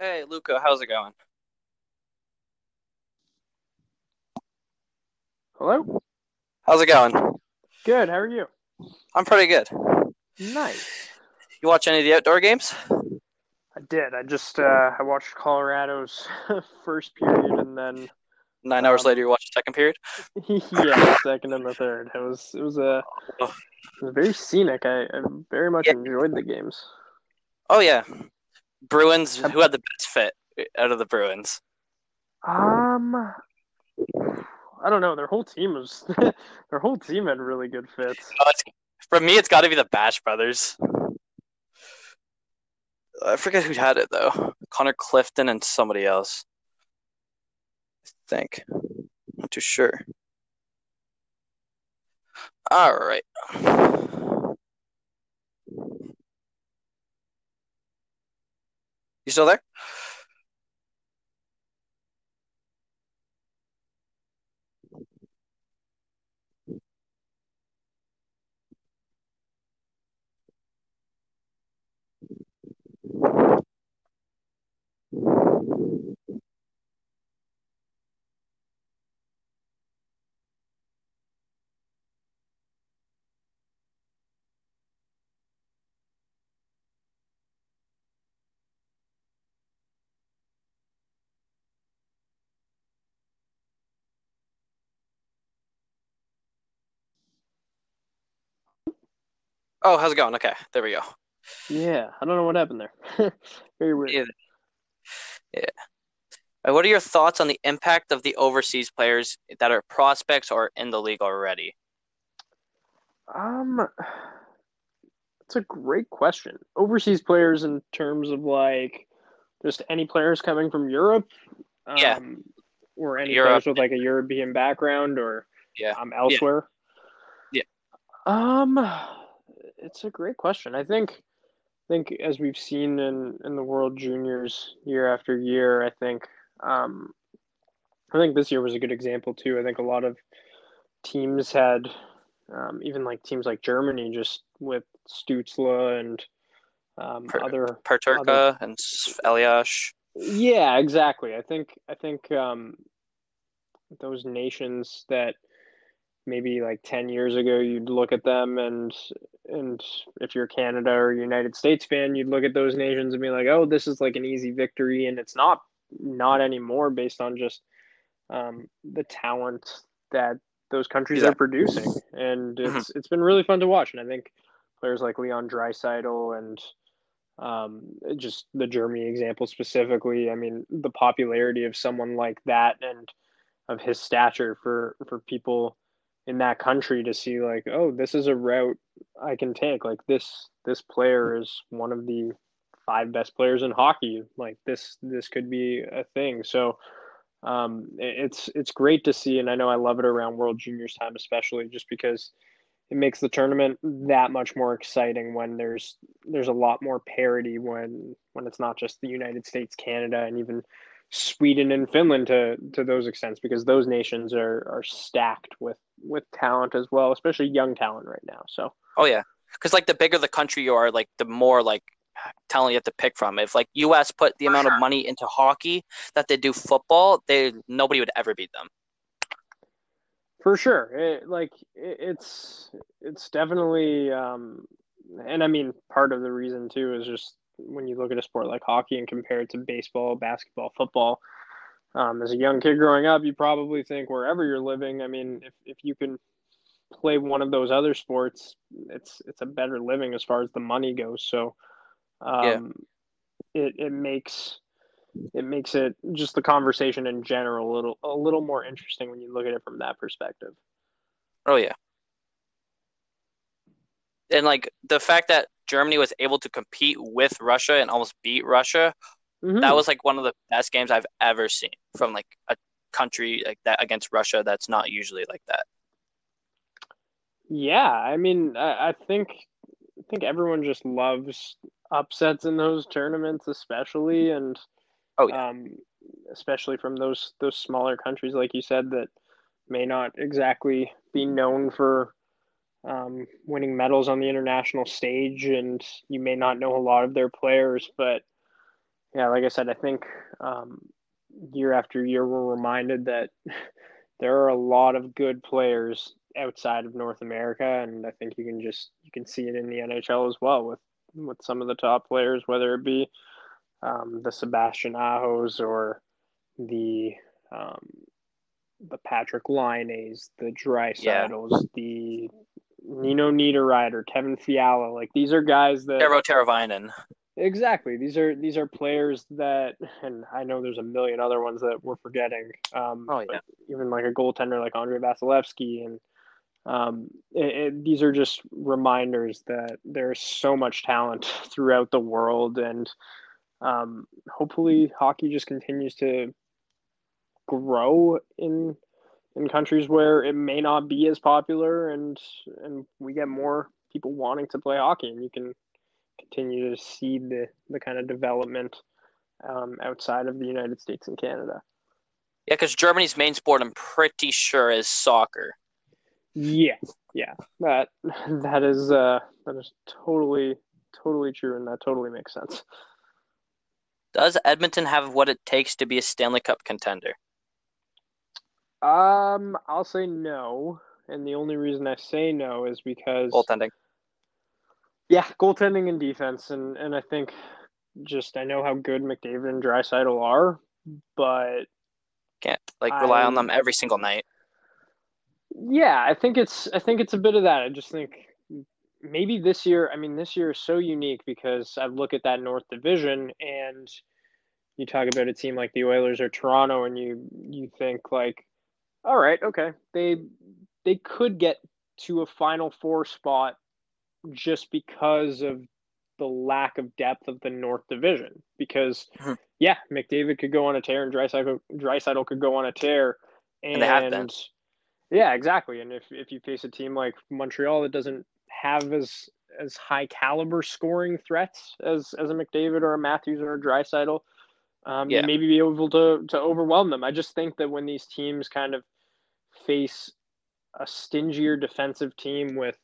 Hey, Luca, how's it going? Hello? How's it going? Good. How are you? I'm pretty good. Nice. You watch any of the outdoor games? I did. I just uh, I watched Colorado's first period and then Nine hours Um, later, you watch the second period? yeah, second and the third. It was it was a Oh. it was very scenic. I, I very much Yeah. enjoyed the games. Oh, yeah. Bruins, who had the best fit out of the Bruins? Um, I don't know. Their whole team was their whole team had really good fits. Oh, for me, it's got to be the Bash brothers. I forget who had it, though. Connor Clifton and somebody else. I think. Not too sure. All right. You still there? Oh, how's it going? Okay, there we go. Yeah, I don't know what happened there. very weird. Yeah. Yeah. Uh, What are your thoughts on the impact of the overseas players that are prospects or in the league already? Um, it's a great question. Overseas players in terms of like just any players coming from Europe, um, Yeah. or any Europe. players with like a European background or Yeah. um elsewhere. Yeah. Um, it's a great question. I think, I think as we've seen in in the World Juniors year after year, I think, um, I think this year was a good example too. I think a lot of teams had, um, even like teams like Germany, just with Stützle and um, Per- other Peterka and Eliash. yeah, exactly. I think I think um, those nations that maybe like 10 years ago you'd look at them and and if you're Canada or United States fan, you'd look at those nations and be like, "Oh, this is like an easy victory." And it's not not anymore based on just um, the talent that those countries Yeah. are producing. And it's it's been really fun to watch. And I think players like Leon Draisaitl and um, just the Germany example specifically. I mean, the popularity of someone like that and of his stature for for people in that country to see like, oh, this is a route I can take. Like this this player is one of the five best players in hockey. Like this this could be a thing. So um, it's it's great to see, and I know I love it around World Juniors time, especially just because it makes the tournament that much more exciting when there's there's a lot more parity when when it's not just the United States, Canada, and even Sweden and Finland to to those extents because those nations are are stacked with with talent as well, especially young talent right now. So Oh yeah, because like the bigger the country you are, like the more like talent you have to pick from. If like U.S. put the amount of money into hockey that they do football, they nobody would ever beat them. for sure, it, like it, it's it's definitely, um, and I mean part of the reason too is just when you look at a sport like hockey and compare it to baseball, basketball, football. Um, as a young kid growing up, you probably think wherever you're living, I mean, if, if you can play one of those other sports, it's it's a better living as far as the money goes. So, um, it it makes it makes it just the conversation in general a little a little more interesting when you look at it from that perspective. Oh yeah. And like the fact that Germany was able to compete with Russia and almost beat Russia, Mhm. that was like one of the best games I've ever seen from like a country like that against Russia that's not usually like that. Yeah, I mean, I, I think I think everyone just loves upsets in those tournaments, especially, and Oh, yeah. um, especially from those those smaller countries, like you said, that may not exactly be known for um, winning medals on the international stage, and you may not know a lot of their players, but yeah, like I said, I think um, year after year we're reminded that there are a lot of good players outside of North America, and I think you can just you can see it in the NHL as well with with some of the top players, whether it be um, the Sebastian Ahos or the um, the Patrick Laine's, the Draisaitl's, yeah. the Nino Niederreiter, Kevin Fiala. Like these are guys that Teuvo Teravainen. Exactly. These are these are players that, and I know there's a million other ones that we're forgetting. Um, oh yeah. Even like a goaltender like Andrei Vasilevskiy, and um, it, it, these are just reminders that there's so much talent throughout the world, and um, hopefully hockey just continues to grow in in countries where it may not be as popular, and and we get more people wanting to play hockey, and you can continue to see the, the kind of development um, outside of the United States and Canada. Yeah, because Germany's main sport, I'm pretty sure, is soccer. Yeah, yeah, that that is uh, that is totally totally true, and that totally makes sense. Does Edmonton have what it takes to be a Stanley Cup contender? Um, I'll say no, and the only reason I say no is because goaltending. Yeah, goaltending and defense, and and I think just I know how good McDavid and Draisaitl are, but can't like rely I, on them every single night. Yeah, I think it's I think it's a bit of that. I just think maybe this year. I mean, this year is so unique because I look at that North Division and you talk about a team like the Oilers or Toronto, and you you think like, all right, okay, they they could get to a Final Four spot just because of the lack of depth of the North Division. Because mm-hmm. yeah, McDavid could go on a tear and Draisaitl could go on a tear, and, and yeah, exactly. And if if you face a team like Montreal that doesn't have as as high caliber scoring threats as as a McDavid or a Matthews or a Draisaitl, um, yeah. maybe be able to to overwhelm them. I just think that when these teams kind of face a stingier defensive team with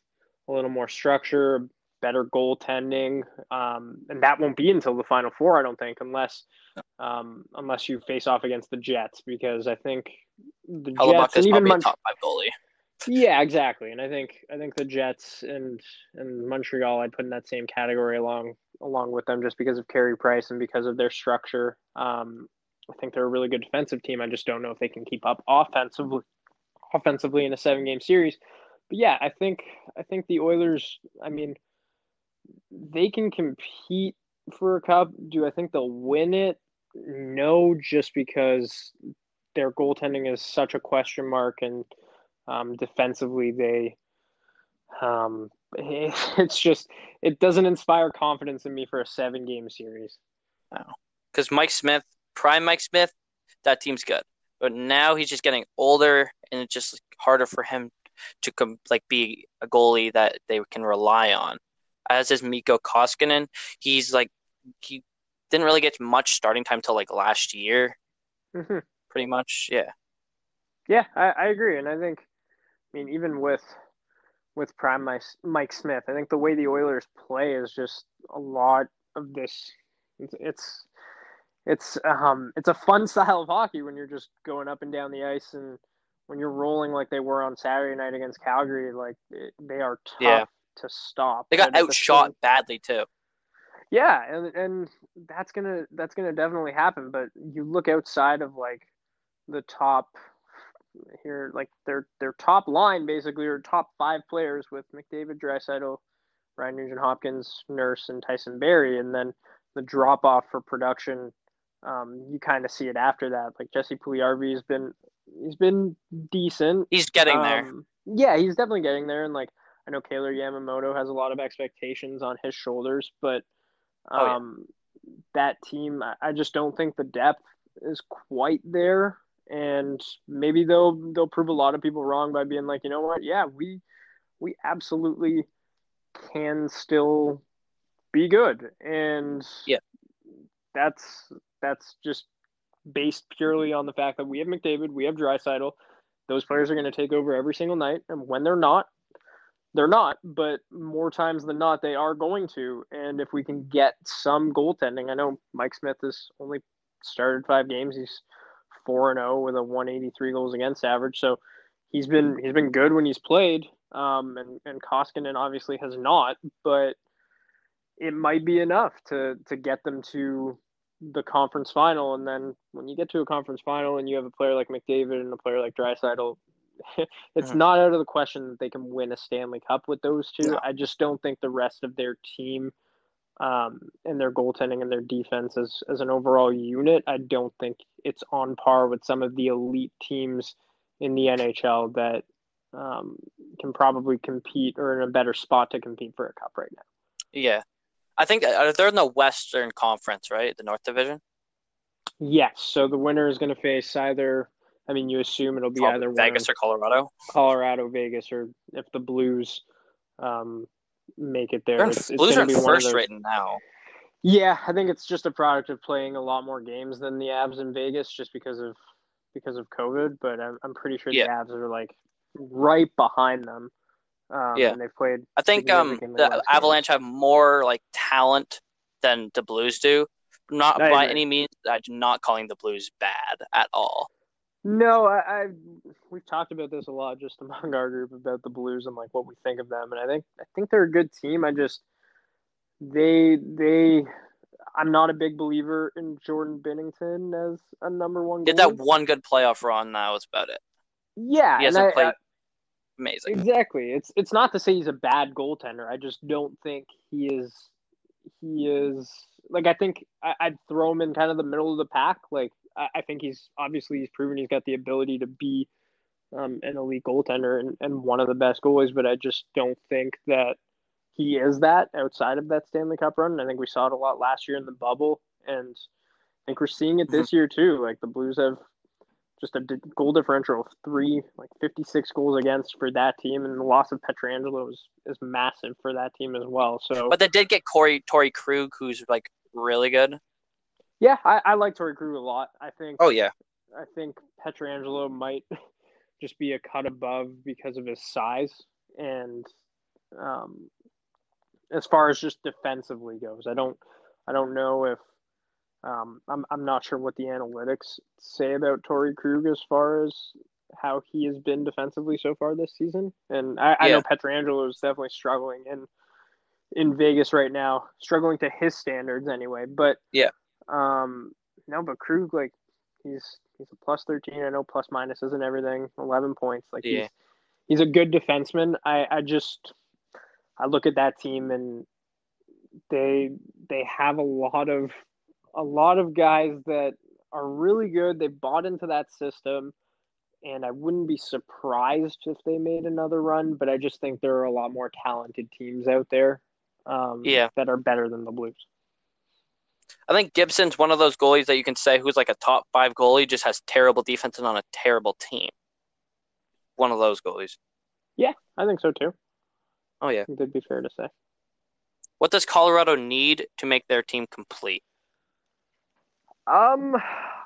a little more structure, better goaltending, um, and that won't be until the final four, I don't think, unless um, unless you face off against the Jets, because I think the Jets and even Mon- top five goalie. Yeah, exactly, and I think I think the Jets and and Montreal I'd put in that same category along along with them just because of Carey Price and because of their structure. Um, I think they're a really good defensive team. I just don't know if they can keep up offensively offensively in a seven game series but yeah, I think I think the Oilers. I mean, they can compete for a cup. Do I think they'll win it? No, just because their goaltending is such a question mark, and um, defensively they. Um, it's just it doesn't inspire confidence in me for a seven game series. Because Mike Smith, prime Mike Smith, that team's good, but now he's just getting older, and it's just harder for him to com- like be a goalie that they can rely on. As is Mikko Koskinen, he's like he didn't really get much starting time till like last year, mm-hmm. pretty much. Yeah, yeah, I, I agree, and I think, I mean, even with with prime Mike, Mike Smith, I think the way the Oilers play is just a lot of this. It's, it's it's um it's a fun style of hockey when you're just going up and down the ice and when you're rolling like they were on Saturday night against Calgary, like it, they are tough yeah. to stop. They got outshot the badly too. Yeah, and and that's gonna that's gonna definitely happen. But you look outside of like the top here, like their their top line basically or top five players with McDavid, Draisaitl, Ryan Nugent Hopkins, Nurse, and Tyson Barrie, and then the drop off for production. Um, you kind of see it after that. Like Jesse Puljujarvi has been he's been decent. He's getting um, there. Yeah, he's definitely getting there. And like I know Kailer Yamamoto has a lot of expectations on his shoulders, but um, oh, yeah. Um, that team, I just don't think the depth is quite there. And maybe they'll they'll prove a lot of people wrong by being like, you know what? Yeah, we we absolutely can still be good. And yeah, that's that's just based purely on the fact that we have McDavid, we have Draisaitl. Those players are going to take over every single night, and when they're not, they're not, but more times than not, they are going to. And if we can get some goaltending, I know Mike Smith has only started five games. He's four and zero oh with a one eighty three goals against average. So he's been he's been good when he's played. Um, and and Koskinen obviously has not, but it might be enough to to get them to the conference final. And then when you get to a conference final and you have a player like McDavid and a player like Draisaitl it's mm-hmm. not out of the question that they can win a Stanley Cup with those two. No. I just don't think the rest of their team um, and their goaltending and their defense as, as an overall unit, I don't think it's on par with some of the elite teams in the NHL that um, can probably compete or in a better spot to compete for a cup right now. Yeah. I think uh, they're in the Western Conference, right? The North Division? Yes. So the winner is going to face either I mean, you assume it'll be Probably either Vegas or Colorado. Colorado, Vegas, or if the Blues um, make it there. It's, it's Blues are first right now. Yeah, I think it's just a product of playing a lot more games than the Avs in Vegas, just because of because of COVID. But I'm, I'm pretty sure yeah. the Avs are like right behind them. Um, yeah, and they've played. I think um, the Avalanche have more like talent than the Blues do. Not by any means. I'm not calling the Blues bad at all. No, I, I we've talked about this a lot just among our group about the Blues and like what we think of them, and I think I think they're a good team. I just they they I'm not a big believer in Jordan Binnington as a number one. Did that one good playoff run? That was about it. Yeah, he hasn't I, played I, amazing. Exactly. It's it's not to say he's a bad goaltender. I just don't think he is. He is like I think I, I'd throw him in kind of the middle of the pack. Like I, I think he's obviously he's proven he's got the ability to be um, an elite goaltender and, and one of the best goalies, but I just don't think that he is that outside of that Stanley Cup run. I think we saw it a lot last year in the bubble, and I think we're seeing it this mm-hmm. year too. Like the Blues have just a goal differential of three, like 56 goals against for that team, and the loss of Pietrangelo is, is massive for that team as well. So, but they did get Corey Torey Krug, who's like really good. Yeah, I, I like Torey Krug a lot. I think. Oh yeah. I think Pietrangelo might just be a cut above because of his size and um, as far as just defensively goes, I don't I don't know if um, I'm I'm not sure what the analytics say about Torey Krug as far as how he has been defensively so far this season. And I, yeah. I know Pietrangelo is definitely struggling in in Vegas right now, struggling to his standards anyway. But yeah, um, no, but Krug, like, he's he's a plus thirteen. I know plus minus isn't everything. Eleven points. Like, yeah. he's he's a good defenseman. I I just I look at that team and they they have a lot of a lot of guys that are really good. They bought into that system, and I wouldn't be surprised if they made another run. But I just think there are a lot more talented teams out there. Um, yeah. that are better than the Blues. I think Gibson's one of those goalies that you can say who's like a top five goalie, just has terrible defense and on a terrible team. One of those goalies. Yeah, I think so too. Oh yeah, that'd be fair to say. What does Colorado need to make their team complete? Um,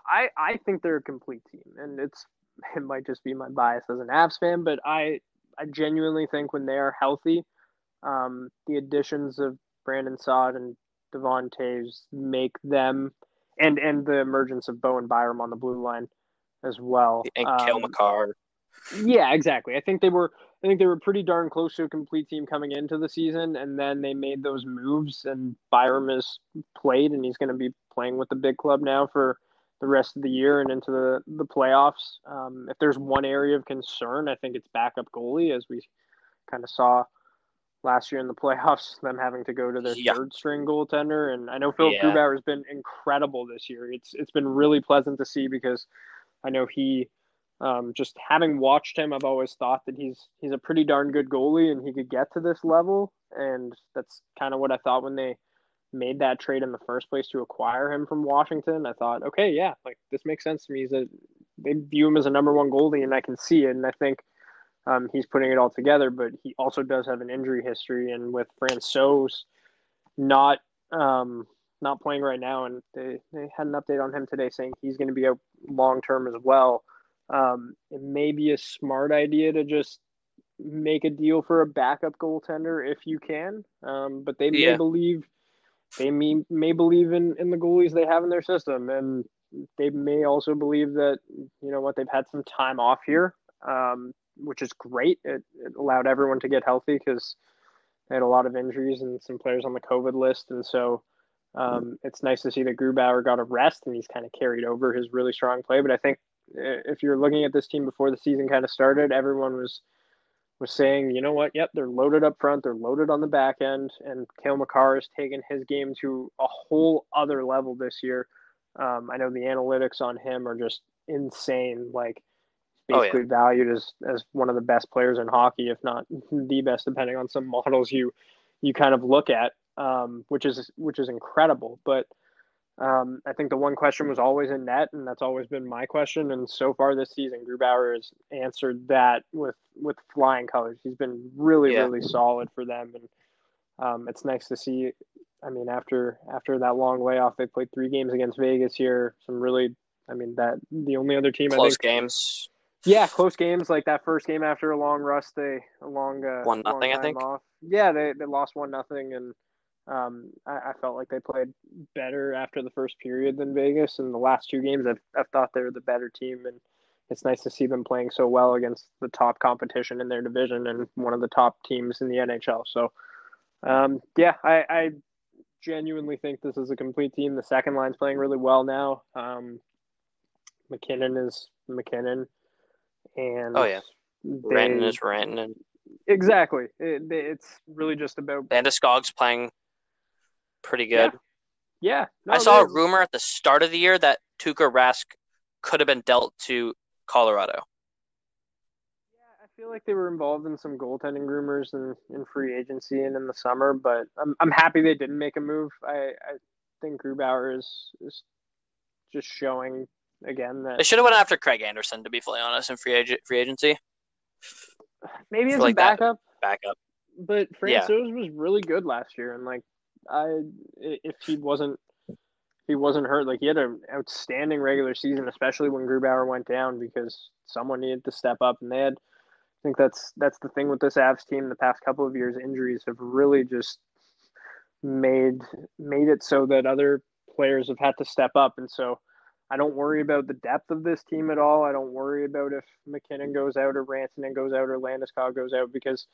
I I think they're a complete team, and it's it might just be my bias as an Avs fan, but I I genuinely think when they are healthy, um, the additions of Brandon Saad and Devon Toews make them, and and the emergence of Bowen Byram on the blue line as well, and um, Cale Makar. Yeah, exactly. I think they were. I think they were pretty darn close to a complete team coming into the season, and then they made those moves, and Byram has played, and he's going to be playing with the big club now for the rest of the year and into the the playoffs. Um, if there's one area of concern, I think it's backup goalie, as we kind of saw last year in the playoffs, them having to go to their yeah. third string goaltender. And I know Phil yeah. Grubauer has been incredible this year. It's it's been really pleasant to see because I know he um, just having watched him, I've always thought that he's he's a pretty darn good goalie and he could get to this level. And that's kind of what I thought when they made that trade in the first place to acquire him from Washington. I thought, okay, yeah, like this makes sense to me. He's a they view him as a number one goalie, and I can see it. And I think um, he's putting it all together, but he also does have an injury history. And with Francouz not um, not playing right now, and they, they had an update on him today saying he's going to be a long term as well. Um, it may be a smart idea to just make a deal for a backup goaltender if you can. Um, but they Yeah. may believe they may, may believe in, in the goalies they have in their system, and they may also believe that you know what they've had some time off here, um, which is great. It, it allowed everyone to get healthy because they had a lot of injuries and some players on the COVID list, and so um, it's nice to see that Grubauer got a rest and he's kind of carried over his really strong play. But I think if you're looking at this team before the season kind of started, everyone was was saying, you know what? Yep, they're loaded up front, they're loaded on the back end, and Cale Makar has taken his game to a whole other level this year. Um, I know the analytics on him are just insane. Like Oh, basically valued as as one of the best players in hockey, if not the best, depending on some models you you kind of look at, um, which is which is incredible. But um, I think the one question was always in net, and that's always been my question. And so far this season, Grubauer has answered that with with flying colors. He's been really, Yeah. really solid for them, and um, it's nice to see. I mean, after after that long layoff, they played three games against Vegas here. Some really, I mean, that the only other team I Close think, games. Yeah, close games like that first game after a long rust, they a long uh, One nothing, I think. Off. Yeah, they they lost one nothing, and um, I, I felt like they played better after the first period than Vegas. And the last two games, I've I've thought they were the better team, and it's nice to see them playing so well against the top competition in their division and one of the top teams in the NHL. So, um, yeah, I, I genuinely think this is a complete team. The second line's playing really well now. Um, MacKinnon is MacKinnon, and Oh, yeah. they, is Ranton, and exactly. It, it's really just about Landeskog's playing pretty good. yeah. no, I saw a rumor at the start of the year that Tuukka Rask could have been dealt to Colorado. Yeah, I feel like they were involved in some goaltending rumors in, in free agency and in the summer, but I'm I'm happy they didn't make a move. I, I think Grubauer is is just showing again They should have went after Craig Anderson, to be fully honest, in free agent free agency maybe as like a that. backup, backup. but Yeah. Was really good last year, and like I if he wasn't he wasn't hurt, like he had an outstanding regular season, especially when Grubauer went down because someone needed to step up, and they had. I think that's that's the thing with this Avs team. The past couple of years, injuries have really just made made it so that other players have had to step up, and so I don't worry about the depth of this team at all. I don't worry about if MacKinnon goes out or Rantanen goes out or Landeskog goes out because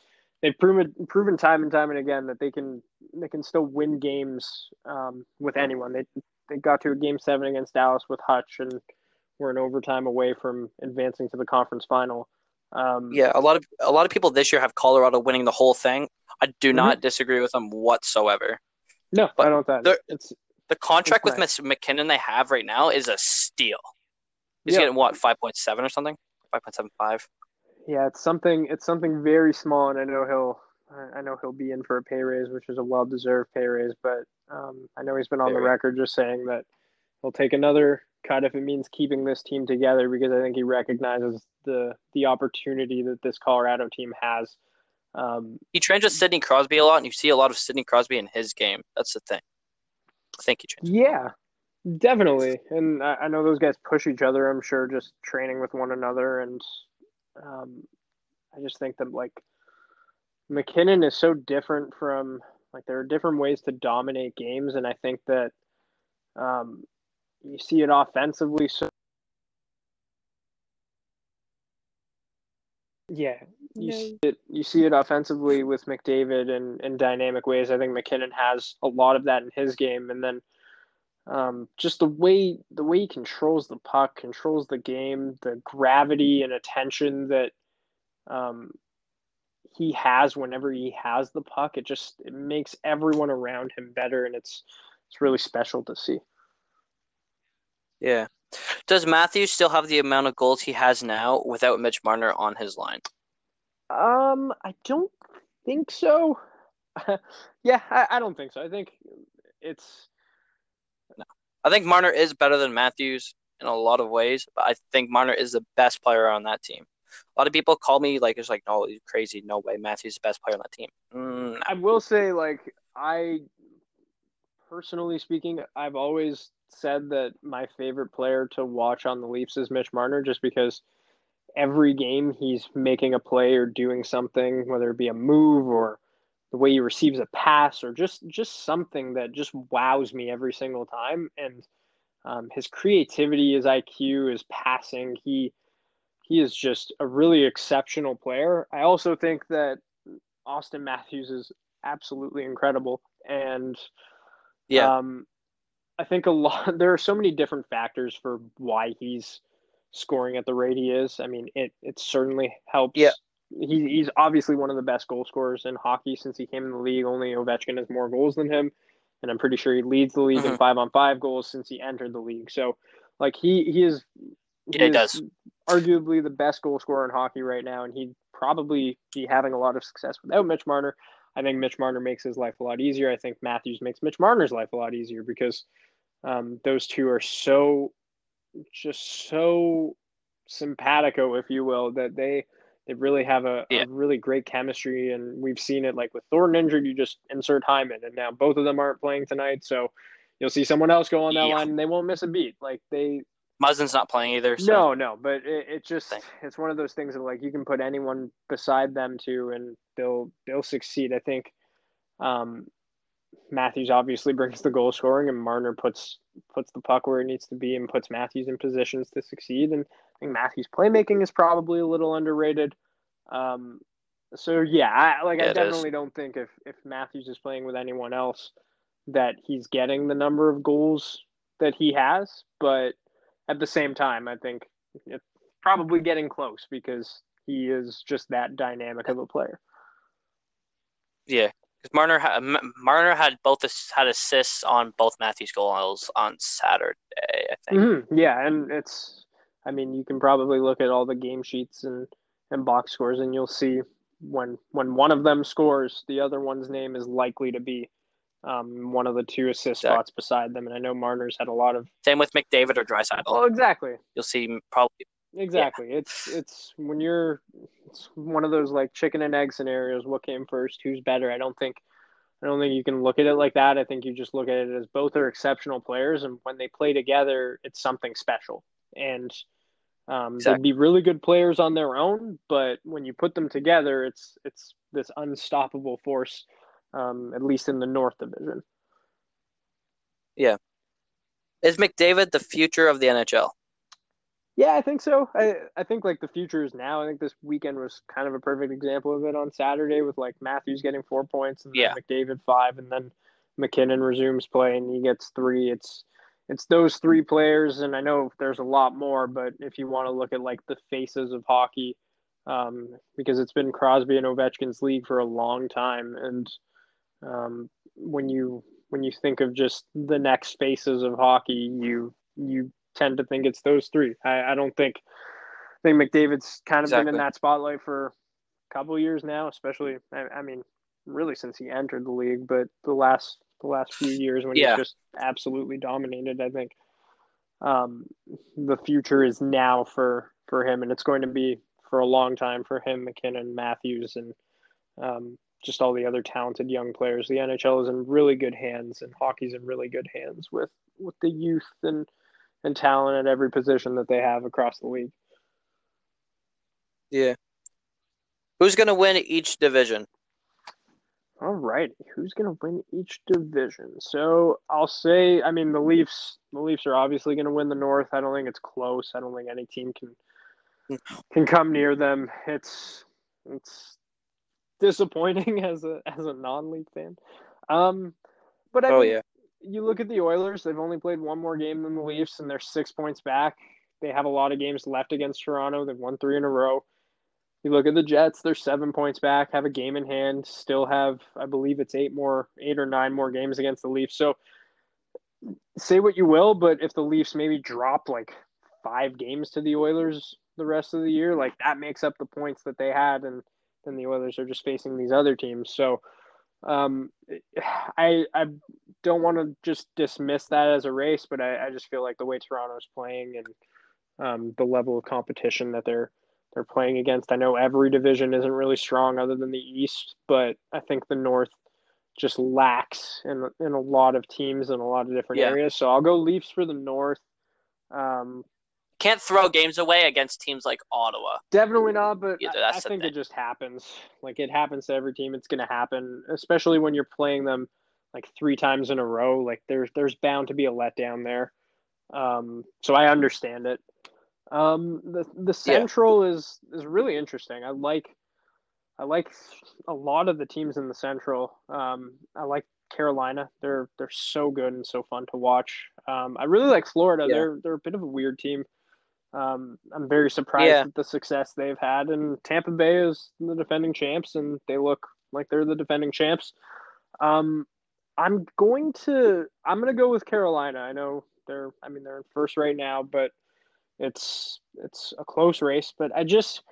they've proven proven time and time and again that they can they can still win games um, with anyone. They they got to a game seven against Dallas with Hutch and were an overtime away from advancing to the conference final. Um, Yeah, a lot of a lot of people this year have Colorado winning the whole thing. I do Mhm. not disagree with them whatsoever. no, But I don't. That it's The contract with Miss MacKinnon they have right now is a steal. He's Yeah. getting what five point seven or something, five point seven five. Yeah, it's something. It's something very small, and I know he'll. I know he'll be in for a pay raise, which is a well-deserved pay raise. But um, I know he's been on the record just saying that he'll take another cut if it means keeping this team together, because I think he recognizes the the opportunity that this Colorado team has. Um, He trains with Sidney Crosby a lot, and you see a lot of Sidney Crosby in his game. That's the thing. I you, trains. yeah, definitely, and I, I know those guys push each other. I'm sure just training with one another, and um, I just think that like MacKinnon is so different from like there are different ways to dominate games, and I think that um, you see it offensively. So yeah, you see it. You see it offensively with McDavid and in dynamic ways. I think MacKinnon has a lot of that in his game, and then um, just the way the way he controls the puck, controls the game, the gravity and attention that um, he has whenever he has the puck. It just it makes everyone around him better, and it's it's really special to see. Yeah. Does Matthews still have the amount of goals he has now without Mitch Marner on his line? Um, I don't think so. yeah, I, I don't think so. I think it's I think Marner is better than Matthews in a lot of ways, but I think Marner is the best player on that team. A lot of people call me like it's like, no, you're crazy. No way, Matthews is the best player on that team. Mm, I will say, like, I personally speaking, I've always said that my favorite player to watch on the Leafs is Mitch Marner, just because every game he's making a play or doing something, whether it be a move or the way he receives a pass or just just something that just wows me every single time. And um, his creativity, his IQ, his passing, he he is just a really exceptional player. I also think that Auston Matthews is absolutely incredible, and yeah, um, I think a lot. There are so many different factors for why he's scoring at the rate he is. I mean, it it certainly helps. Yeah. He, he's obviously one of the best goal scorers in hockey since he came in the league. Only Ovechkin has more goals than him, and I'm pretty sure he leads the league mm-hmm. in five on five goals since he entered the league. So, like he he is he, yeah, he does arguably the best goal scorer in hockey right now, and he'd probably be having a lot of success without Mitch Marner. I think Mitch Marner makes his life a lot easier. I think Matthews makes Mitch Marner's life a lot easier because um, those two are so just so simpatico, if you will, that they they really have a, yeah. a, really great chemistry, and we've seen it like with Thornton injured, you just insert Hyman, and now both of them aren't playing tonight, so you'll see someone else go on that yeah. line, and they won't miss a beat. Like they Muzzin's not playing either. So. No, no, but it, it just it's one of those things that like you can put anyone beside them too, and they'll they'll succeed. I think um, Matthews obviously brings the goal scoring, and Marner puts puts the puck where it needs to be, and puts Matthews in positions to succeed. And I think Matthews' playmaking is probably a little underrated. Um, so yeah, I, like yeah, I definitely is. don't think if if Matthews is playing with anyone else that he's getting the number of goals that he has, but at the same time, I think it's probably getting close because he is just that dynamic of a player. Yeah, because Marner had Marner had both had assists on both Matthews goals on Saturday. I think. Mm-hmm. Yeah, and it's. I mean, you can probably look at all the game sheets and and box scores, and you'll see when when one of them scores, the other one's name is likely to be um, one of the two assist exactly. spots beside them. And I know Marner's had a lot of same with McDavid or Draisaitl. Oh, exactly. You'll see probably exactly. Yeah. It's it's when you're it's one of those like chicken and egg scenarios. What came first? Who's better? I don't think I don't think you can look at it like that. I think you just look at it as both are exceptional players, and when they play together, it's something special. And um, exactly. they'd be really good players on their own, but when you put them together, it's it's this unstoppable force um, at least in the North Division. Yeah. Is McDavid the future of the NHL? Yeah, I think so. I I think like the future is now. I think this weekend was kind of a perfect example of it on Saturday with like Matthews getting four points and yeah. McDavid five, and then MacKinnon resumes play and he gets three. It's it's those three players, and I know there's a lot more, but if you want to look at like the faces of hockey, um, because it's been Crosby and Ovechkin's league for a long time, and um, when you when you think of just the next faces of hockey, you you tend to think it's those three. I, I don't think I think McDavid's kind of exactly. been in that spotlight for a couple years now, especially I, I, mean, really since he entered the league, but the last the last few years when yeah. he's just absolutely dominated, I think um, the future is now for for him, and it's going to be for a long time for him, MacKinnon, Matthews, and um, just all the other talented young players. The NHL is in really good hands, and hockey's in really good hands with with the youth and and talent at every position that they have across the league. Yeah. Who's going to win each division? All right, who's going to win each division? So I'll say, I mean, the Leafs. The Leafs are obviously going to win the North. I don't think it's close. I don't think any team can can come near them. It's it's disappointing as a as a non-league fan. Um, but I oh mean, yeah, you look at the Oilers; they've only played one more game than the Leafs, and they're six points back. They have a lot of games left against Toronto. They've won three in a row. You look at the Jets; they're seven points back, have a game in hand, still have, I believe it's eight more, eight or nine more games against the Leafs. So, say what you will, but if the Leafs maybe drop like five games to the Oilers the rest of the year, like that makes up the points that they had, and then the Oilers are just facing these other teams. So um, I I don't want to just dismiss that as a race, but I, I just feel like the way Toronto's playing and um, the level of competition that they're they're playing against. I know every division isn't really strong other than the East, but I think the North just lacks in in a lot of teams in a lot of different yeah. areas. So I'll go Leafs for the North. Um, can't throw games away against teams like Ottawa. Definitely not, but Either, I, I think thing. it just happens. Like it happens to every team. It's going to happen, especially when you're playing them like three times in a row. Like there's there's bound to be a letdown there. Um, so I understand it. Um, the the Yeah. Central is is really interesting. I like I like a lot of the teams in the Central. Um, I like Carolina. They're they're so good and so fun to watch. Um, I really like Florida. Yeah. They're they're a bit of a weird team. Um, I'm very surprised Yeah. at the success they've had. And Tampa Bay is the defending champs, and they look like they're the defending champs. Um, I'm going to I'm going to go with Carolina. I know they're I mean they're in first right now, but it's it's a close race. But I just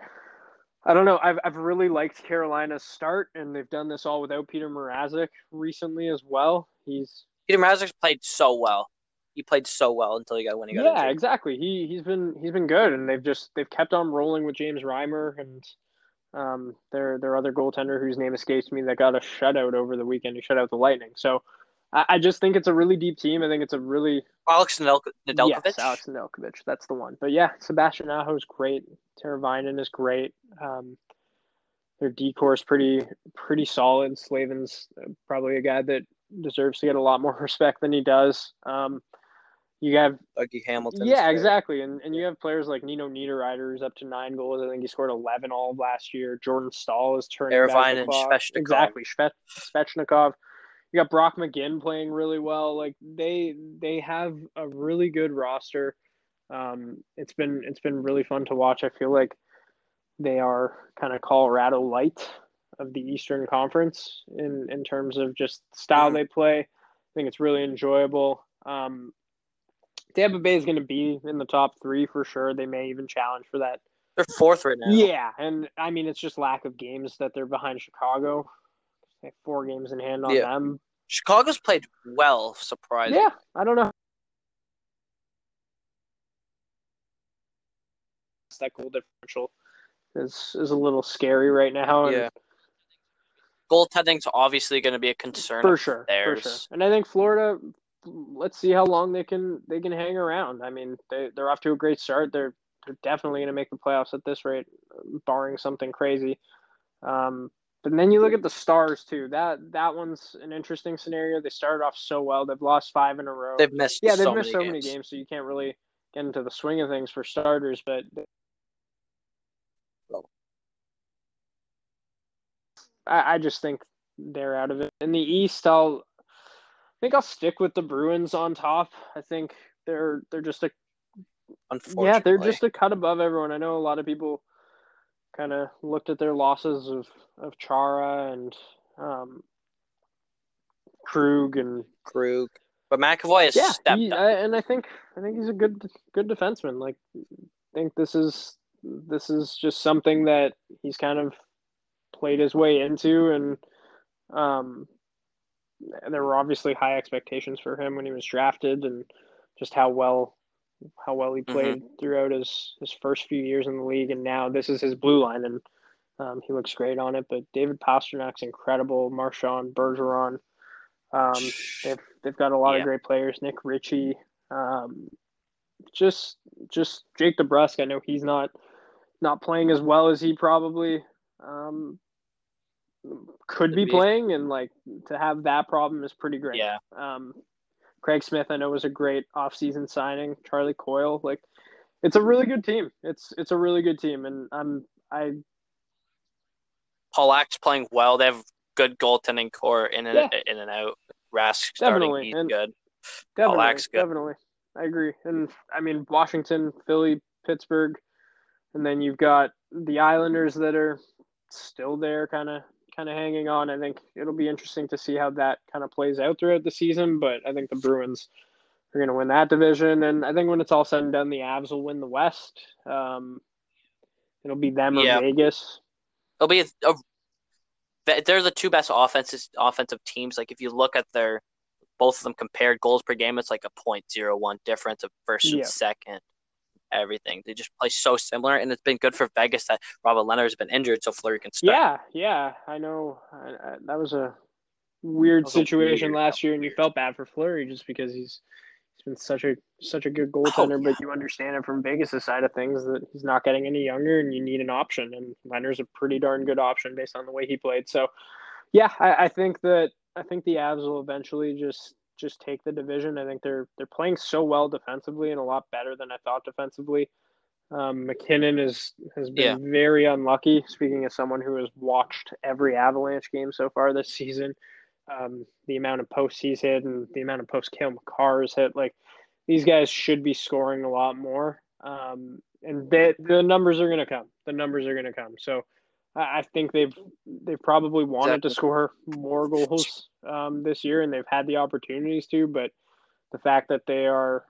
I don't know. I've I've really liked Carolina's start, and they've done this all without Peter Mrazek recently as well. He's Peter Mrazek's played so well. He played so well until he got when he got yeah, injured. exactly. He he's been he's been good, and they've just they've kept on rolling with James Reimer and um their their other goaltender whose name escapes me that got a shutout over the weekend. He shut out the Lightning. So I, I just think it's a really deep team. I think it's a really Alex Nedel- Nedeljkovic. yes, Alex Nedeljkovic. That's the one. But yeah, Sebastian Aho is great. Teravainen is great. Um, their D core is pretty pretty solid. Slavin's probably a guy that deserves to get a lot more respect than he does. Um, you have Dougie Hamilton. yeah, exactly. And and you have players like Nino Niederreiter who's up to nine goals. I think he scored eleven all of last year. Jordan Staal is turning Irvine and. Svechnikov. Exactly, Svechnikov. You got Brock McGinn playing really well. Like they they have a really good roster. Um, it's been it's been really fun to watch. I feel like they are kind of Colorado light of the Eastern Conference in in terms of just style Mhm. they play. I think it's really enjoyable. Um, Tampa Bay is going to be in the top three for sure. They may even challenge for that. They're fourth right now. Yeah, and I mean it's just lack of games that they're behind Chicago. They have four games in hand on Yeah. them. Chicago's played well, surprisingly. Yeah, I don't know. That goal differential is is a little scary right now. And Yeah. Goaltending's obviously going to be a concern. for sure, for sure. And I think Florida. Let's see how long they can they can hang around. I mean, they they're off to a great start. They're they're definitely going to make the playoffs at this rate, barring something crazy. Um, but then you look at the Stars too. That that one's an interesting scenario. They started off so well. They've lost five in a row. They've missed yeah, they've so missed many so games. many games, so you can't really get into the swing of things for starters. But I, I just think they're out of it. In the East, I'll think I'll stick with the Bruins on top. I think they're they're just a Unfortunately. yeah, they're just a cut above everyone. I know a lot of people kind of looked at their losses of of Chara and um, Krug and Krug. But McAvoy has yeah, stepped he, up. I, and I think I think he's a good good defenseman. Like, I think this is this is just something that he's kind of played his way into, and um, there were obviously high expectations for him when he was drafted, and just how well how well he played throughout his his first few years in the league, and now this is his blue line, and um, he looks great on it. But David Pastrnak's incredible. Marchand, Bergeron. Um, they've they've got a lot Yeah. of great players. Nick Ritchie, um, just just Jake DeBrusk. I know he's not not playing as well as he probably um, could be be. playing, and like to have that problem is pretty great. Yeah. Um, Craig Smith, I know, was a great offseason signing. Charlie Coyle, like it's a really good team. It's it's a really good team, and I'm I Halak's playing well. They have good goaltending core in and Yeah. in and out. Rask starting, Definitely, he's and- good. Definitely, Halak's good. definitely. I agree. And I mean, Washington, Philly, Pittsburgh, and then you've got the Islanders that are still there, kind of, kind of hanging on. I think it'll be interesting to see how that kind of plays out throughout the season. But I think the Bruins are going to win that division, and I think when it's all said and done, the Avs will win the West. Um, it'll be them or Vegas. It'll be a, a they're the two best offenses offensive teams. Like if you look at their both of them compared goals per game, it's like a point zero one difference of first Yeah. and second. Everything they just play so similar, and it's been good for Vegas that Robert Lehner has been injured, so Fleury can start. Yeah, yeah, I know. I, I, that was a weird was a situation weird- last year, and you felt bad for Fleury just because he's he's been such a such a good oh, goaltender, oh, yeah. but you understand it from Vegas' side of things that he's not getting any younger, and you need an option. And Lehner's a pretty darn good option based on the way he played. So, yeah, I, I think that I think the Avs will eventually just just take the division. I think they're they're playing so well defensively and a lot better than I thought defensively. Um, MacKinnon is has been yeah. very unlucky. Speaking as someone who has watched every Avalanche game so far this season, um, the amount of posts he's hit and the amount of posts Cale Makar has hit, like these guys should be scoring a lot more. Um, and they, the numbers are going to come. The numbers are going to come. So I, I think they've they've probably wanted exactly. to score more goals um, this year, and they've had the opportunities to. But the fact that they are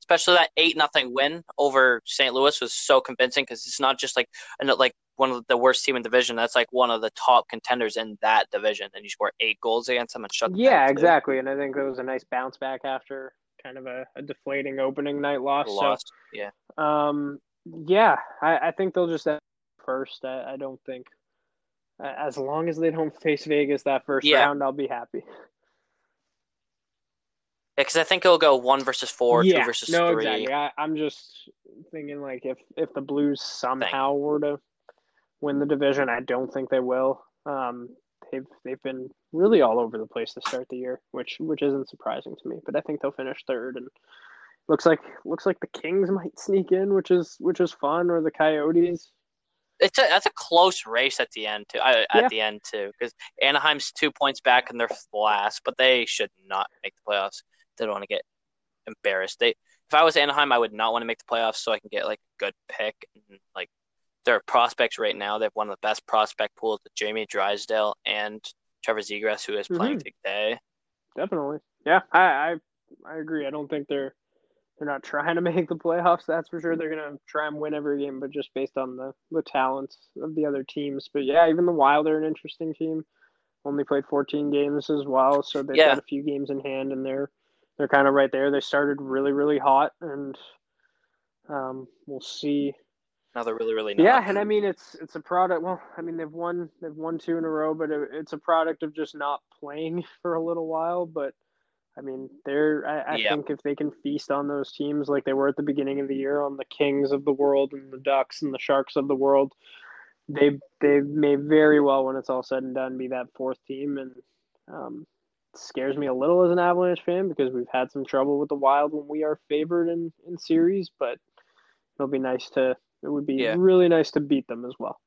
especially that eight nothing win over St. Louis was so convincing because it's not just like like one of the worst team in division. That's like one of the top contenders in that division, and you score eight goals against them and shut. Them yeah, exactly, and I think it was a nice bounce back after kind of a, a deflating opening night loss. Lost, so, yeah. Um, yeah, I, I think they'll just first. I, I don't think as long as they don't face Vegas that first yeah. round, I'll be happy. Yeah, because I think it'll go one versus four, yeah, two versus no, three. exactly. I, am just thinking like if if the Blues somehow Thank. were to win the division, I don't think they will. Um, they've they've been really all over the place to start the year, which which isn't surprising to me. But I think they'll finish third, and looks like looks like the Kings might sneak in, which is which is fun, or the Coyotes. It's a that's a close race at the end too. Uh, at the end too, because Anaheim's two points back and they're last, but they should not make the playoffs they don't want to get embarrassed. They if I was Anaheim, I would not want to make the playoffs so I can get like a good pick and like their prospects right now. They have one of the best prospect pools with Jamie Drysdale and Trevor Zegras, who is playing mm-hmm. today. Definitely, yeah, I, I I agree. I don't think they're they're not trying to make the playoffs. That's for sure. They're gonna try and win every game, but just based on the the talents of the other teams. But yeah, even the Wild are an interesting team. Only played 14 games as well, so they've yeah. got a few games in hand, and they're they're kind of right there. They started really, really hot, and um, we'll see. Now they're really, really not. Yeah, and I mean it's it's a product. Well, I mean they've won they've won two in a row, but it, it's a product of just not playing for a little while. But I mean, they're I, I yeah. think if they can feast on those teams like they were at the beginning of the year on the Kings of the world and the Ducks and the Sharks of the world, they they may very well, when it's all said and done, be that fourth team. And um, scares me a little as an Avalanche fan because we've had some trouble with the Wild when we are favored in, in series, but it'll be nice to it would be yeah. really nice to beat them as well.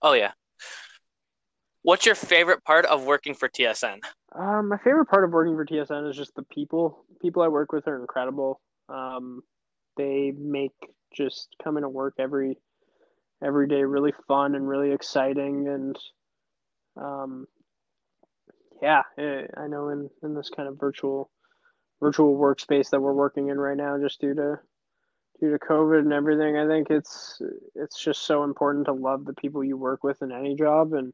Oh yeah. What's your favorite part of working for TSN? Um, my favorite part of working for TSN is just the people. People I work with are incredible. Um, they make just coming to work every every day really fun and really exciting and um, yeah, eh, I know in, in this kind of virtual virtual workspace that we're working in right now, just due to due to COVID and everything, I think it's it's just so important to love the people you work with in any job, and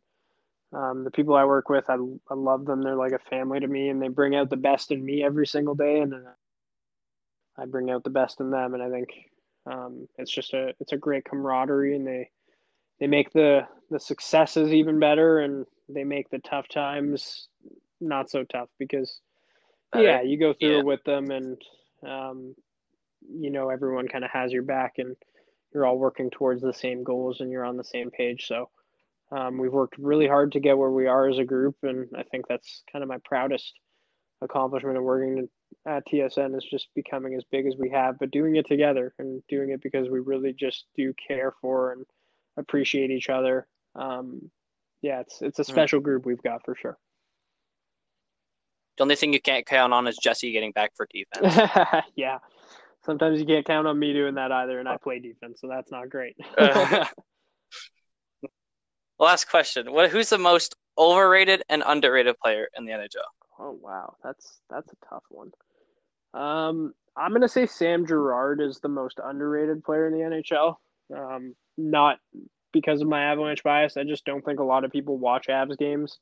um, the people I work with, I, I love them. They're like a family to me, and they bring out the best in me every single day, and I bring out the best in them, and I think um, it's just a it's a great camaraderie, and they they make the the successes even better, and they make the tough times not so tough because yeah, you go through yeah. with them and um, you know everyone kind of has your back and you're all working towards the same goals and you're on the same page. So um, we've worked really hard to get where we are as a group, and I think that's kind of my proudest accomplishment of working at TSN is just becoming as big as we have, but doing it together and doing it because we really just do care for and appreciate each other. Um, yeah, it's it's a hmm. special group we've got for sure. The only thing you can't count on is Jesse getting back for defense. yeah. Sometimes you can't count on me doing that either, and I play defense, so that's not great. last question: What? Who's the most overrated and underrated player in the NHL? Oh wow, that's that's a tough one. Um, I'm gonna say Sam Girard is the most underrated player in the NHL. Um, not because of my Avalanche bias. I just don't think a lot of people watch Avs games.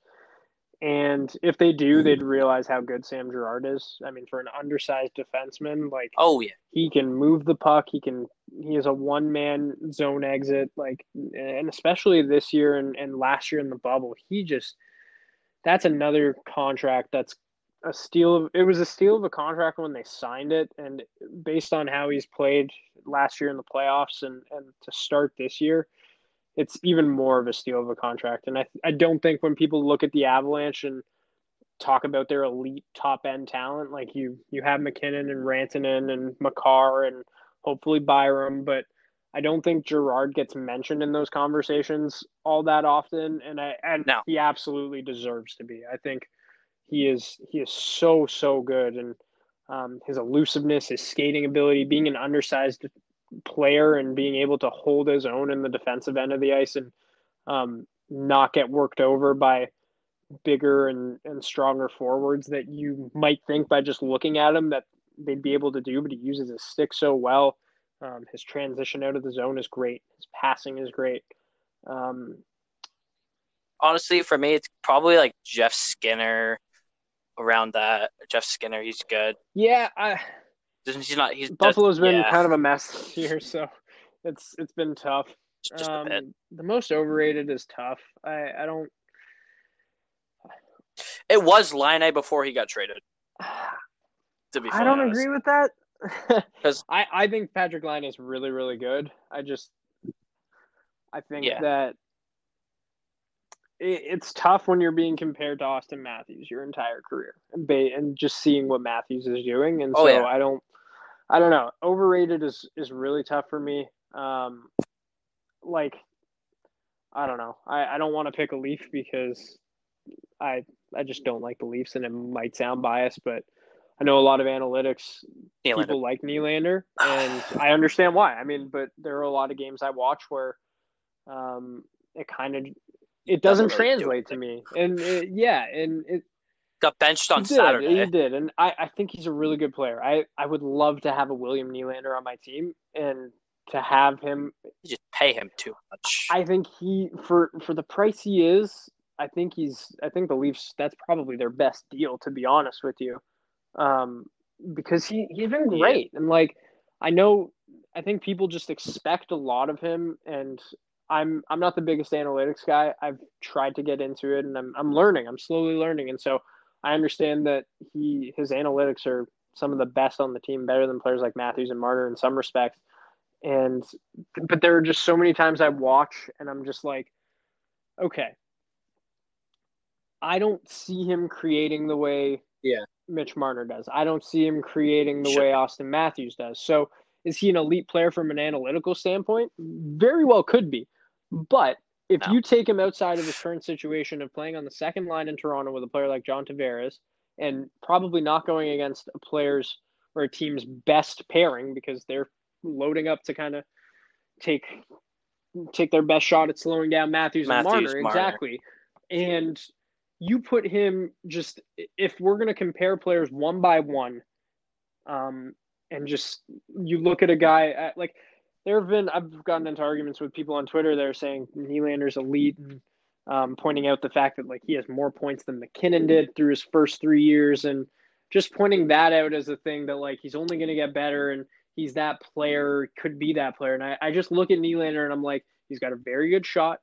And if they do, they'd mm-hmm. realize how good Sam Girard is. I mean, for an undersized defenseman, like oh yeah, he can move the puck. He can. He is a one man zone exit. Like, and especially this year and, and last year in the bubble, he just that's another contract that's a steal of it was a steal of a contract when they signed it, and based on how he's played last year in the playoffs and and to start this year, it's even more of a steal of a contract. And I I don't think when people look at the Avalanche and talk about their elite top end talent, like you you have MacKinnon and Rantanen and Makar and hopefully Byram, but I don't think Girard gets mentioned in those conversations all that often, and I and no. he absolutely deserves to be. I think he is he is so so good, and um, his elusiveness, his skating ability, being an undersized player, and being able to hold his own in the defensive end of the ice and um, not get worked over by bigger and, and stronger forwards that you might think by just looking at him that they'd be able to do, but he uses his stick so well. Um, his transition out of the zone is great. His passing is great. Um, Honestly, for me, it's probably like Jeff Skinner around that. Jeff Skinner, he's good. Yeah, I. He's not. He's Buffalo's been yeah. kind of a mess this year, so it's it's been tough. Um, the most overrated is tough. I I don't. It was Laine before he got traded. To be, I don't honest. agree with that. Because I, I think Patrik Laine is really, really good. I just I think yeah. that it, it's tough when you're being compared to Auston Matthews your entire career and ba- and just seeing what Matthews is doing. And oh, so yeah. I don't I don't know. Overrated is is really tough for me. Um like I don't know. I, I don't want to pick a Leaf because I I just don't like the Leafs and it might sound biased, but I know a lot of analytics Nylander. people like Nylander, and I understand why. I mean, but there are a lot of games I watch where um, it kind of it doesn't, doesn't really translate do to me, and it, yeah, and it got benched on he Saturday. He did, and I, I think he's a really good player. I, I would love to have a William Nylander on my team, and to have him you just pay him too much. I think he for for the price he is. I think he's. I think the Leafs. That's probably their best deal, to be honest with you um, because he he's been great yeah. and like I know I think people just expect a lot of him and I'm I'm not the biggest analytics guy. I've tried to get into it and I'm I'm learning. I'm slowly learning and so I understand that he his analytics are some of the best on the team, better than players like Matthews and Marner in some respects. And but there are just so many times I watch and I'm just like, okay, I don't see him creating the way yeah Mitch Marner does. I don't see him creating the sure. way Auston Matthews does. So is he an elite player from an analytical standpoint? Very well could be. But if no. you take him outside of his current situation of playing on the second line in Toronto with a player like John Tavares and probably not going against a player's or a team's best pairing because they're loading up to kind of take take their best shot at slowing down Matthews, Matthews and Marner, Marner. exactly. And you put him just if we're going to compare players one by one um and just you look at a guy at, like there have been I've gotten into arguments with people on Twitter that are saying Nylander's elite and um, pointing out the fact that like he has more points than MacKinnon did through his first three years and just pointing that out as a thing that like he's only going to get better and he's that player could be that player and I, I just look at Nylander and I'm like he's got a very good shot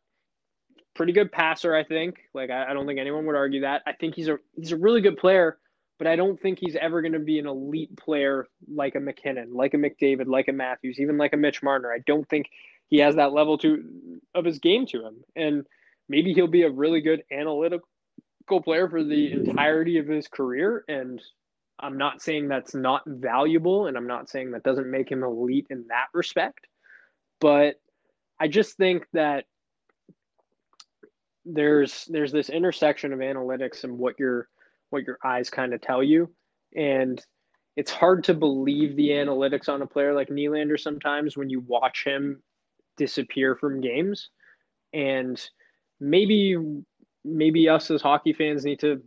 pretty good passer, I think. Like I, I, don't think anyone would argue that. I think he's a he's a really good player, but I don't think he's ever going to be an elite player like a MacKinnon, like a McDavid, like a Matthews, even like a Mitch Marner. I don't think he has that level to of his game to him. And maybe he'll be a really good analytical player for the entirety of his career and I'm not saying that's not valuable and I'm not saying that doesn't make him elite in that respect. But I just think that there's there's this intersection of analytics and what your what your eyes kind of tell you. And it's hard to believe the analytics on a player like Nylander sometimes when you watch him disappear from games. And maybe maybe us as hockey fans need to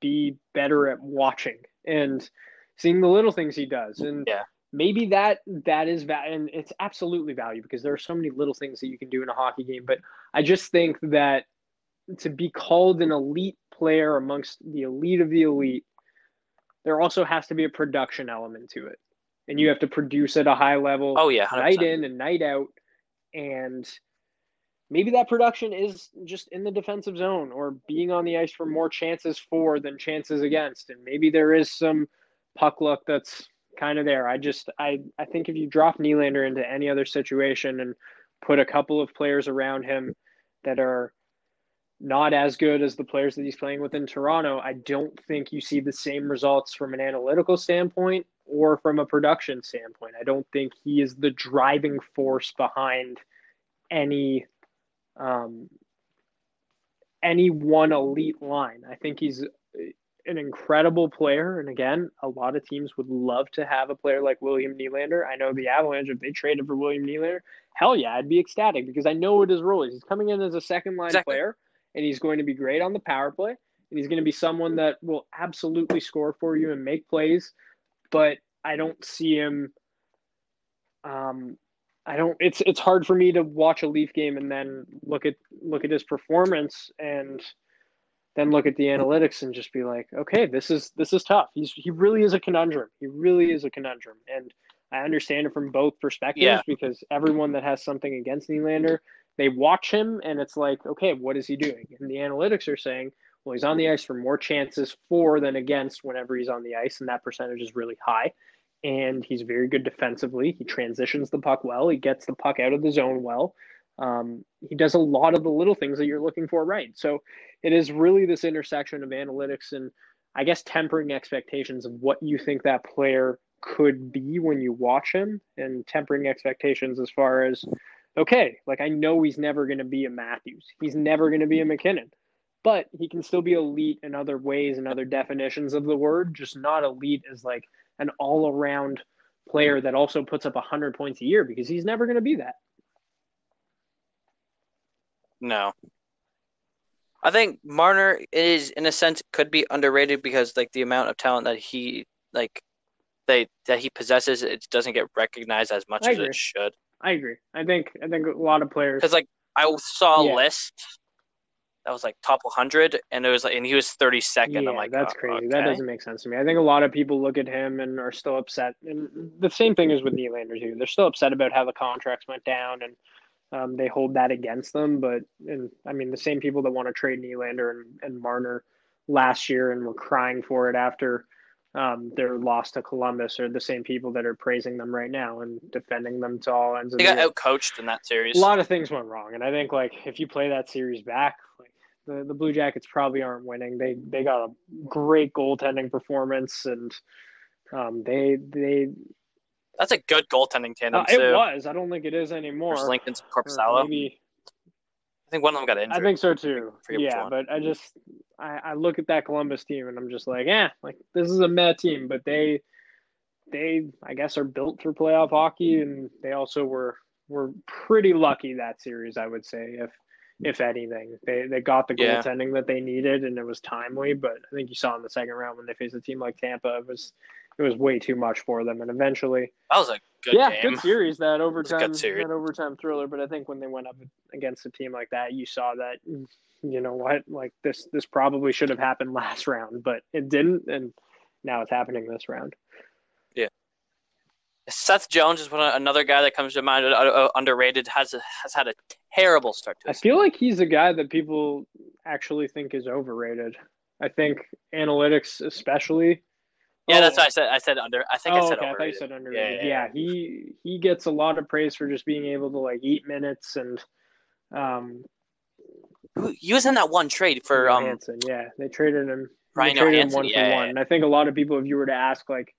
be better at watching and seeing the little things he does. And yeah. maybe that that is value and it's absolutely value because there are so many little things that you can do in a hockey game. But i just think that to be called an elite player amongst the elite of the elite there also has to be a production element to it and you have to produce at a high level oh yeah 100%. night in and night out and maybe that production is just in the defensive zone or being on the ice for more chances for than chances against. And maybe there is some puck luck that's kind of there. I just I I think if you drop Nylander into any other situation and put a couple of players around him that are not as good as the players that he's playing with in Toronto, I don't think you see the same results from an analytical standpoint or from a production standpoint. I don't think he is the driving force behind any um, any one elite line. I think he's an incredible player. And again, a lot of teams would love to have a player like William Nylander. I know the Avalanche, if they traded for William Nylander, hell yeah, I'd be ecstatic because I know what his role is. He's coming in as a second line exactly. player, and he's going to be great on the power play. And he's going to be someone that will absolutely score for you and make plays. But I don't see him um, I don't. It's it's hard for me to watch a Leaf game and then look at look at his performance and then look at the analytics and just be like, okay, this is this is tough. He's he really is a conundrum. He really is a conundrum, and I understand it from both perspectives yeah. because everyone that has something against Nylander, they watch him and it's like, okay, what is he doing? And the analytics are saying, well, he's on the ice for more chances for than against whenever he's on the ice, and that percentage is really high and he's very good defensively. He transitions the puck well. He gets the puck out of the zone well. Um, he does a lot of the little things that you're looking for right. So it is really this intersection of analytics and I guess tempering expectations of what you think that player could be when you watch him and tempering expectations as far as okay, like I know he's never going to be a Matthews. He's never going to be a MacKinnon, But he can still be elite in other ways and other definitions of the word, just not elite as like an all around player that also puts up 100 points a year because he's never going to be that. No. I think Marner is, in a sense, could be underrated because like the amount of talent that he like they that he possesses, it doesn't get recognized as much as it should. I agree. I think I think a lot of players because like I saw a yeah. list that was like top 100, and it was like, and he was 32nd. Yeah, I'm like, that's oh, crazy. Okay. That doesn't make sense to me. I think a lot of people look at him and are still upset. And the same thing is with Nylander too. They're still upset about how the contracts went down, and um, they hold that against them. But and I mean, the same people that want to trade Nylander and, and Marner last year and were crying for it after um, their loss to Columbus are the same people that are praising them right now and defending them to all ends. They got outcoached in that series. A lot of things went wrong, and I think like if you play that series back, like the, the Blue Jackets probably aren't winning. They they got a great goaltending performance, and um, they they. That's a good goaltending tandem. Uh, it was. I don't think it is anymore. Merzlikins Korpisalo. Maybe. I think one of them got injured. I think so too. Yeah, but I mm-hmm. just I, I look at that Columbus team and I'm just like, yeah, like this is a Met team, but they they I guess are built for playoff hockey, and they also were were pretty lucky that series. I would say if if anything. They they got the yeah. goaltending that they needed and it was timely, but I think you saw in the second round when they faced a team like Tampa, it was it was way too much for them. And eventually That was a good yeah, game. good series, that overtime that overtime thriller. But I think when they went up against a team like that, you saw that you know what, like this this probably should have happened last round, but it didn't and now it's happening this round. Yeah, Seth Jones is one another guy that comes to mind uh, uh, underrated has has had a terrible start to. I feel like he's a guy that people actually think is overrated. I think analytics, especially. Yeah, oh, that's what I said. I said under. I think oh, I said okay. overrated. I thought you said underrated. Yeah, yeah, yeah, he he gets a lot of praise for just being able to like eat minutes and. Um, he was in that one trade for um. Johansen, yeah, they traded him. Ryan they traded Johansen, him one yeah, for one. And I think a lot of people, if you were to ask like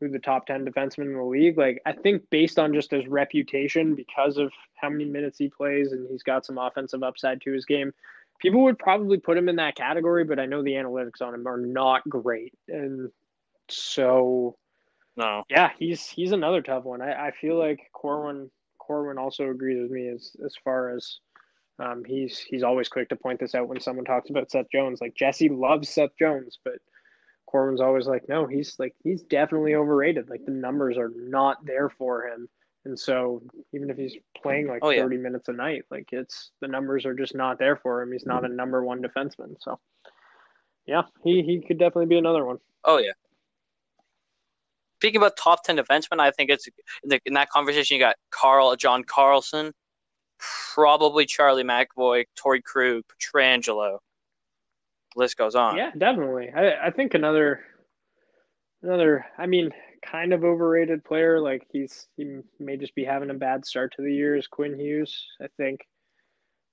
who the top 10 defensemen in the league. Like, I think based on just his reputation, because of how many minutes he plays and he's got some offensive upside to his game, people would probably put him in that category, but I know the analytics on him are not great. And so, no. Yeah, he's he's another tough one. I, I feel like Corwin Corwin also agrees with me as as far as um, he's he's always quick to point this out when someone talks about Seth Jones. Like Jesse loves Seth Jones, but Corwin's always like, no, he's like he's definitely overrated. Like the numbers are not there for him. And so even if he's playing like oh, 30 yeah. minutes a night, like it's the numbers are just not there for him. He's not a number one defenseman. So yeah, he, he could definitely be another one. Oh yeah. Speaking about top 10 defensemen, I think it's in, the, in that conversation, you got Carl, John Carlson, probably Charlie McAvoy, Torey Krug, Pietrangelo. List goes on. Yeah, definitely. I I think another another. I mean, kind of overrated player. Like he's he may just be having a bad start to the year. Is Quinn Hughes? I think.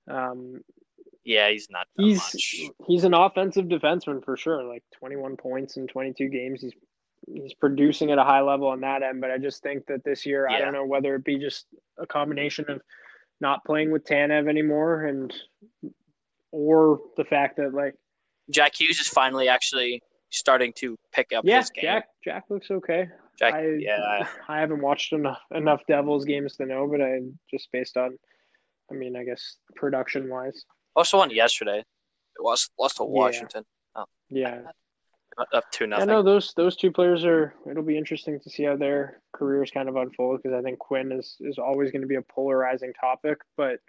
Um, yeah, he's not. he's much. he's an offensive defenseman for sure. Like 21 points in 22 games. He's he's producing at a high level on that end. But I just think that this year, Yeah. I don't know whether it be just a combination of not playing with Tanev anymore and or the fact that like Jack Hughes is finally actually starting to pick up yeah, his game. Jack Jack looks okay. Jack, I, yeah, I haven't watched enough enough Devils games to know, but I just based on, I mean, I guess production wise, also won yesterday. It was lost to Yeah. Washington oh. yeah. Up to I nothing. know those those two players are. It'll be interesting to see how their careers kind of unfold because I think Quinn is is always going to be a polarizing topic, but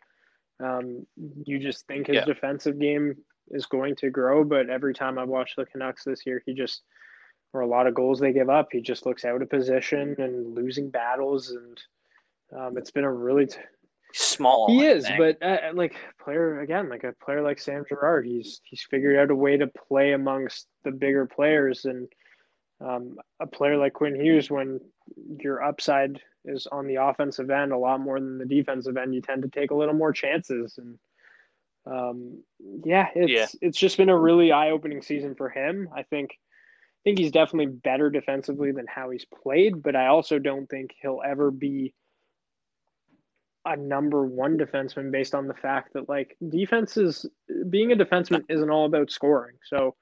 um, you just think his Yeah. defensive game is going to grow. But every time I've watched the Canucks this year, he just or a lot of goals they give up, he just looks out of position and losing battles, and um, it's been a really t- Small. He is, but uh, like player again, like a player like Sam Girard, he's he's figured out a way to play amongst the bigger players, and um, a player like Quinn Hughes, when your upside is on the offensive end a lot more than the defensive end, you tend to take a little more chances, and um, yeah, it's Yeah. it's just been a really eye opening season for him. I think. I think he's definitely better defensively than how he's played, but I also don't think he'll ever be a number one defenseman based on the fact that like defenses being a defenseman isn't all about scoring. So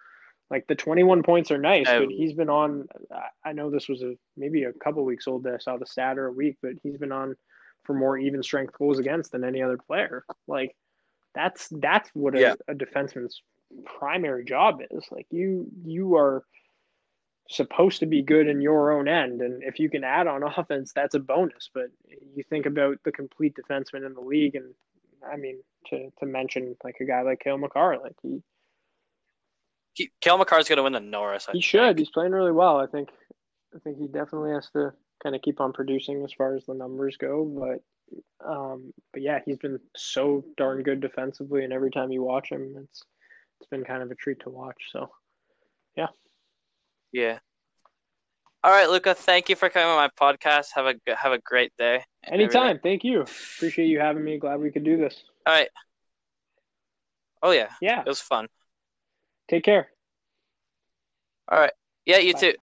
like the 21 points are nice, but he's been on I- I know this was a maybe a couple weeks old that I saw the stat or a week, but he's been on for more even strength goals against than any other player. Like that's that's what a, Yeah. a defenseman's primary job is. Like you you are supposed to be good in your own end and if you can add on offense that's a bonus but you think about the complete defenseman in the league and i mean to, to mention like a guy like Cale Makar like he, He, Cale Makar's going to win the Norris. I he think. should he's playing really well i think i think he definitely has to kind of keep on producing as far as the numbers go but um but yeah he's been so darn good defensively and every time you watch him it's it's been kind of a treat to watch so Yeah. All right, Luca. Thank you for coming on my podcast. Have a have a great day. anytime thank you appreciate you having me glad we could do this All right. Oh yeah, yeah it was fun. take care All right. Yeah, you Bye. too.